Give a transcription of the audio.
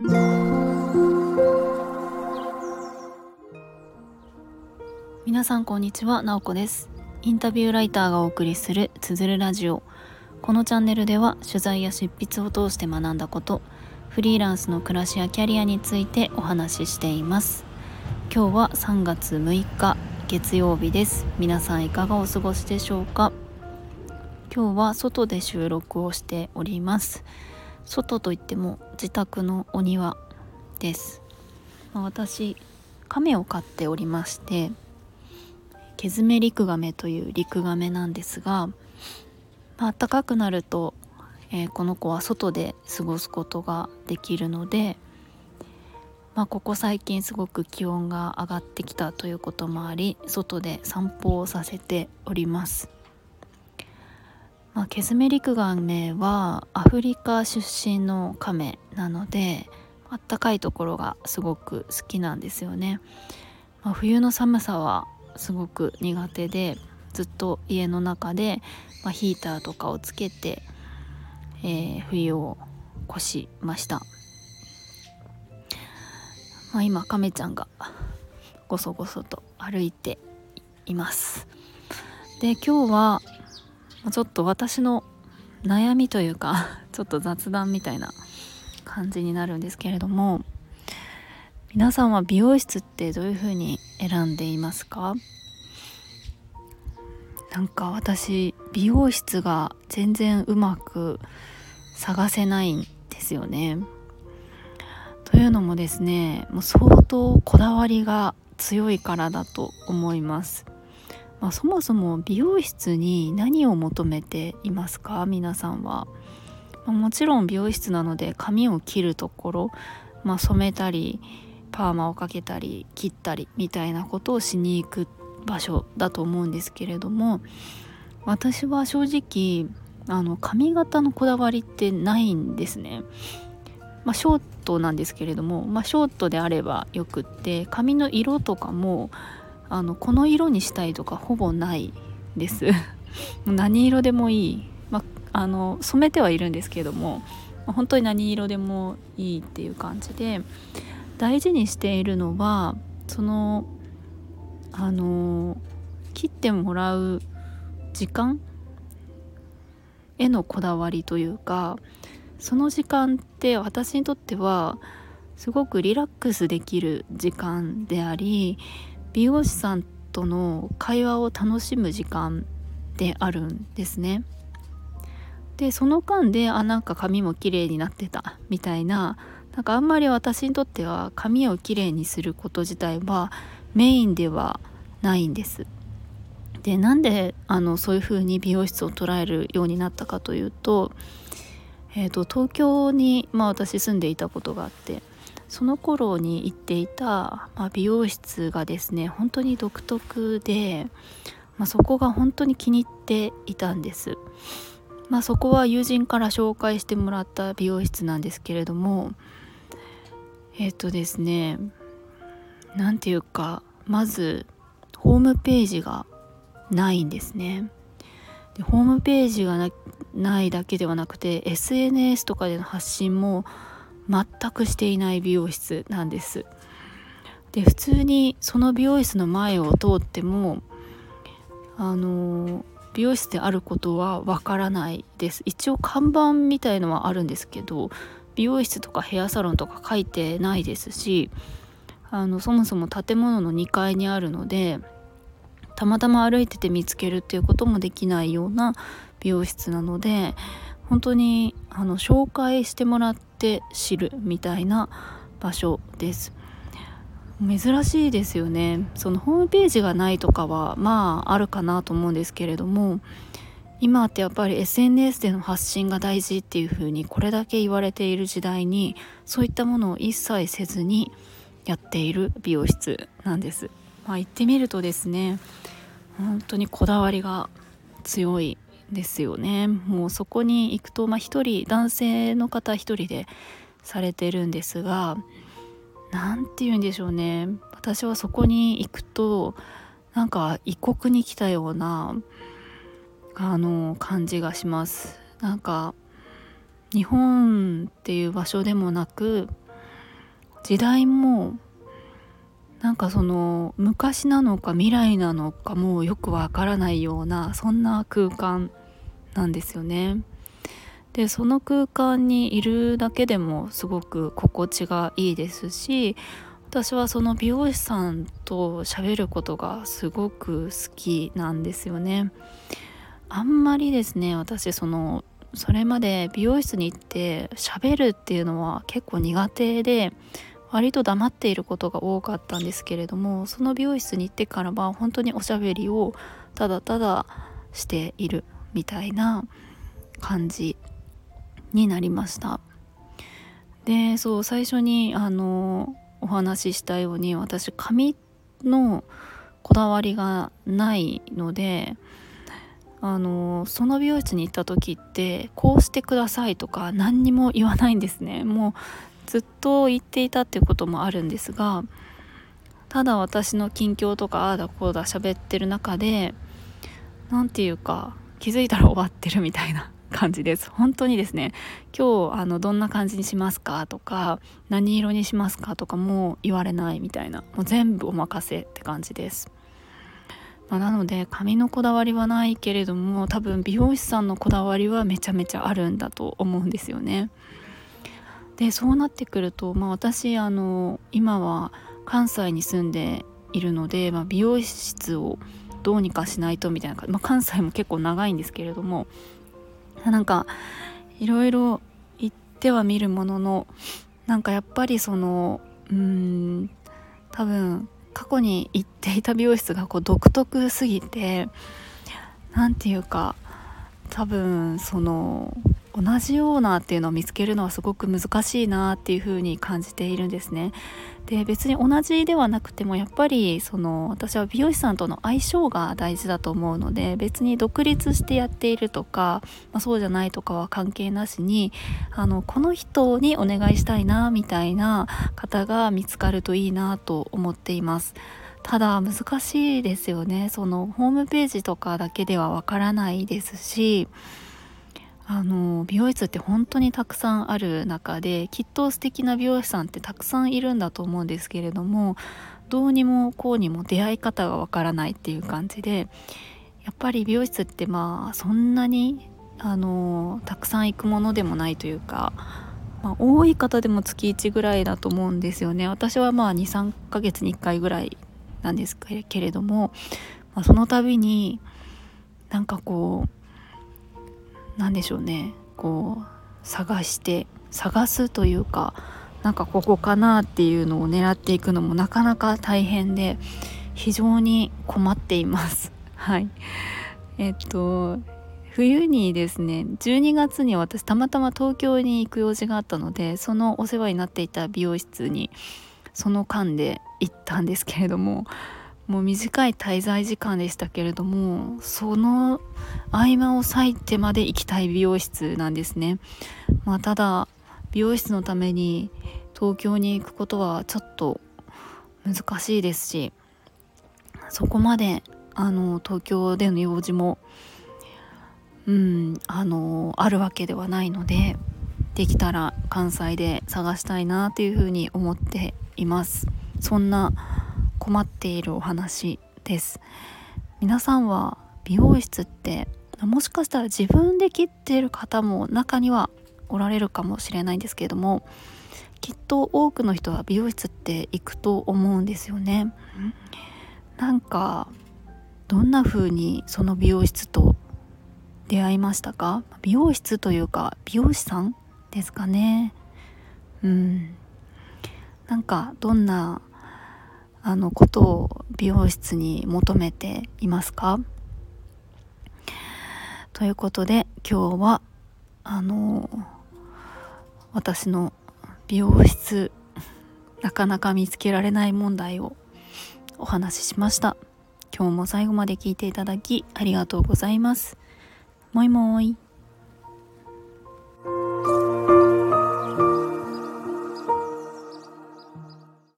皆さんこんにちは、なおこです。インタビューライターがお送りするつづるラジオ。このチャンネルでは取材や執筆を通して学んだことフリーランスの暮らしやキャリアについてお話ししています。今日は3月6日月曜日です。皆さんいかがお過ごしでしょうか？今日は外で収録をしております。外といっても自宅のお庭です、まあ、私亀を飼っておりましてケズメリクガメというリクガメなんですが、まあ暖かくなると、えー、この子は外で過ごすことができるので、まあ、ここ最近すごく気温が上がってきたということもあり外で散歩をさせております。まあ、ケズメリクガメはアフリカ出身のカメなのであったかいところがすごく好きなんですよね、まあ、冬の寒さはすごく苦手でずっと家の中で、まあ、ヒーターとかをつけて、えー、冬を越しました、まあ、今亀ちゃんがごそごそと歩いています。で今日はちょっと私の悩みというか ちょっと雑談みたいな感じになるんですけれども皆さんは美容室ってどういう風に選んでいますか？なんか私美容室が全然うまく探せないんですよね。というのもですねもう相当こだわりが強いからだと思います。まあ、そもそも美容室に何を求めていますか？皆さんは。まあ、もちろん美容室なので髪を切るところ、まあ、染めたりパーマをかけたり切ったりみたいなことをしに行く場所だと思うんですけれども私は正直あの髪型のこだわりってないんですね。まあ、ショートなんですけれども、まあ、ショートであればよくって髪の色とかもあのこの色にしたいとかほぼないです。何色でもいい、まあ、の染めてはいるんですけども本当に何色でもいいっていう感じで大事にしているのはそのあの切ってもらう時間へのこだわりというかその時間って私にとってはすごくリラックスできる時間であり美容師さんとの会話を楽しむ時間であるんですね。でその間であなんか髪も綺麗になってたみたいななんかあんまり私にとっては髪をきれいにすること自体はメインではないんです。でなんであのそういう風に美容室を捉えるようになったかというと,、えーと、東京に、まあ、私住んでいたことがあってその頃に行っていた、ま、美容室がですね本当に独特で、まあ、そこが本当に気に入っていたんです。まあ、そこは友人から紹介してもらった美容室なんですけれどもえっ、ー、とですね何て言うかまずホームページがないんですねでホームページがないだけではなくて SNS とかでの発信も全くしていない美容室なんです。で普通にその美容室の前を通ってもあの美容室であることはわからないです。一応看板みたいのはあるんですけど美容室とかヘアサロンとか書いてないですしあのそもそも建物の2階にあるのでたまたま歩いてて見つけるっていうこともできないような美容室なので本当にあの紹介してもらって知るみたいな場所です。珍しいですよね。そのホームページがないとかはまああるかなと思うんですけれども今ってやっぱり SNS での発信が大事っていう風にこれだけ言われている時代にそういったものを一切せずにやっている美容室なんです、まあ、行ってみるとですね本当にこだわりが強いですよね。もうそこに行くと、まあ、1人男性の方1人でされてるんですが何て言うんでしょうね。私はそこに行くとなんか異国に来たようなあの感じがします。なんか日本っていう場所でもなく時代もなんかその昔なのか未来なのかもうよくわからないようなそんな空間なんですよね。でその空間にいるだけでもすごく心地がいいですし私はその美容師さんと喋ることがすごく好きなんですよね。あんまりですね私そのそれまで美容室に行って喋るっていうのは結構苦手で割と黙っていることが多かったんですけれどもその美容室に行ってからは本当におしゃべりをただただしているみたいな感じになりました。でそう最初にあのお話ししたように私髪のこだわりがないのであのその美容室に行った時ってこうしてくださいとか何にも言わないんですね。もうずっと言っていたっていうこともあるんですがただ私の近況とかああだこうだ喋ってる中で何て言うか気づいたら終わってるみたいな感じです。本当にですね。今日あのどんな感じにしますかとか何色にしますかとかも言われないみたいな。もう全部お任せって感じです、まあ、なので髪のこだわりはないけれども多分美容師さんのこだわりはめちゃめちゃあるんだと思うんですよね。でそうなってくると、まあ、私あの今は関西に住んでいるので、まあ、美容室をどうにかしないとみたいな、まあ、関西も結構長いんですけれどもなんかいろいろ言ってはみるもののなんかやっぱりそのうん多分過去に行っていた美容室がこう独特すぎて何て言うか多分その同じようなっていうのを見つけるのはすごく難しいなっていうふうに感じているんですね。で別に同じではなくてもやっぱりその私は美容師さんとの相性が大事だと思うので別に独立してやっているとか、まあ、そうじゃないとかは関係なしにあのこの人にお願いしたいなみたいな方が見つかるといいなと思っています。ただ難しいですよねそのホームページとかだけではわからないですしあの美容室って本当にたくさんある中できっと素敵な美容師さんってたくさんいるんだと思うんですけれどもどうにもこうにも出会い方がわからないっていう感じでやっぱり美容室ってまあそんなにあのたくさん行くものでもないというか、まあ、多い方でも月1ぐらいだと思うんですよね。私はまあ23ヶ月に1回ぐらいなんですけれども、まあ、その度になんかこう何でしょうねこう探して探すというかなんかここかなっていうのを狙っていくのもなかなか大変で非常に困っています。はいえっと冬にですね12月に私たまたま東京に行く用事があったのでそのお世話になっていた美容室にその間で行ったんですけれどももう短い滞在時間でしたけれどもその合間を割いてまで行きたい美容室なんですね、まあ、ただ美容室のために東京に行くことはちょっと難しいですしそこまであの東京での用事もうんあのあるわけではないのでできたら関西で探したいなというふうに思っています。そんな困っているお話です。皆さんは美容室ってもしかしたら自分で切っている方も中にはおられるかもしれないんですけれどもきっと多くの人は美容室って行くと思うんですよね。なんかどんな風にその美容室と出会いましたか？美容室というか美容師さんですかね。うん。なんかどんなあのことを美容室に求めていますか？ということで今日はあの私の美容室なかなか見つけられない問題をお話ししました。今日も最後まで聞いていただきありがとうございます。もいもい。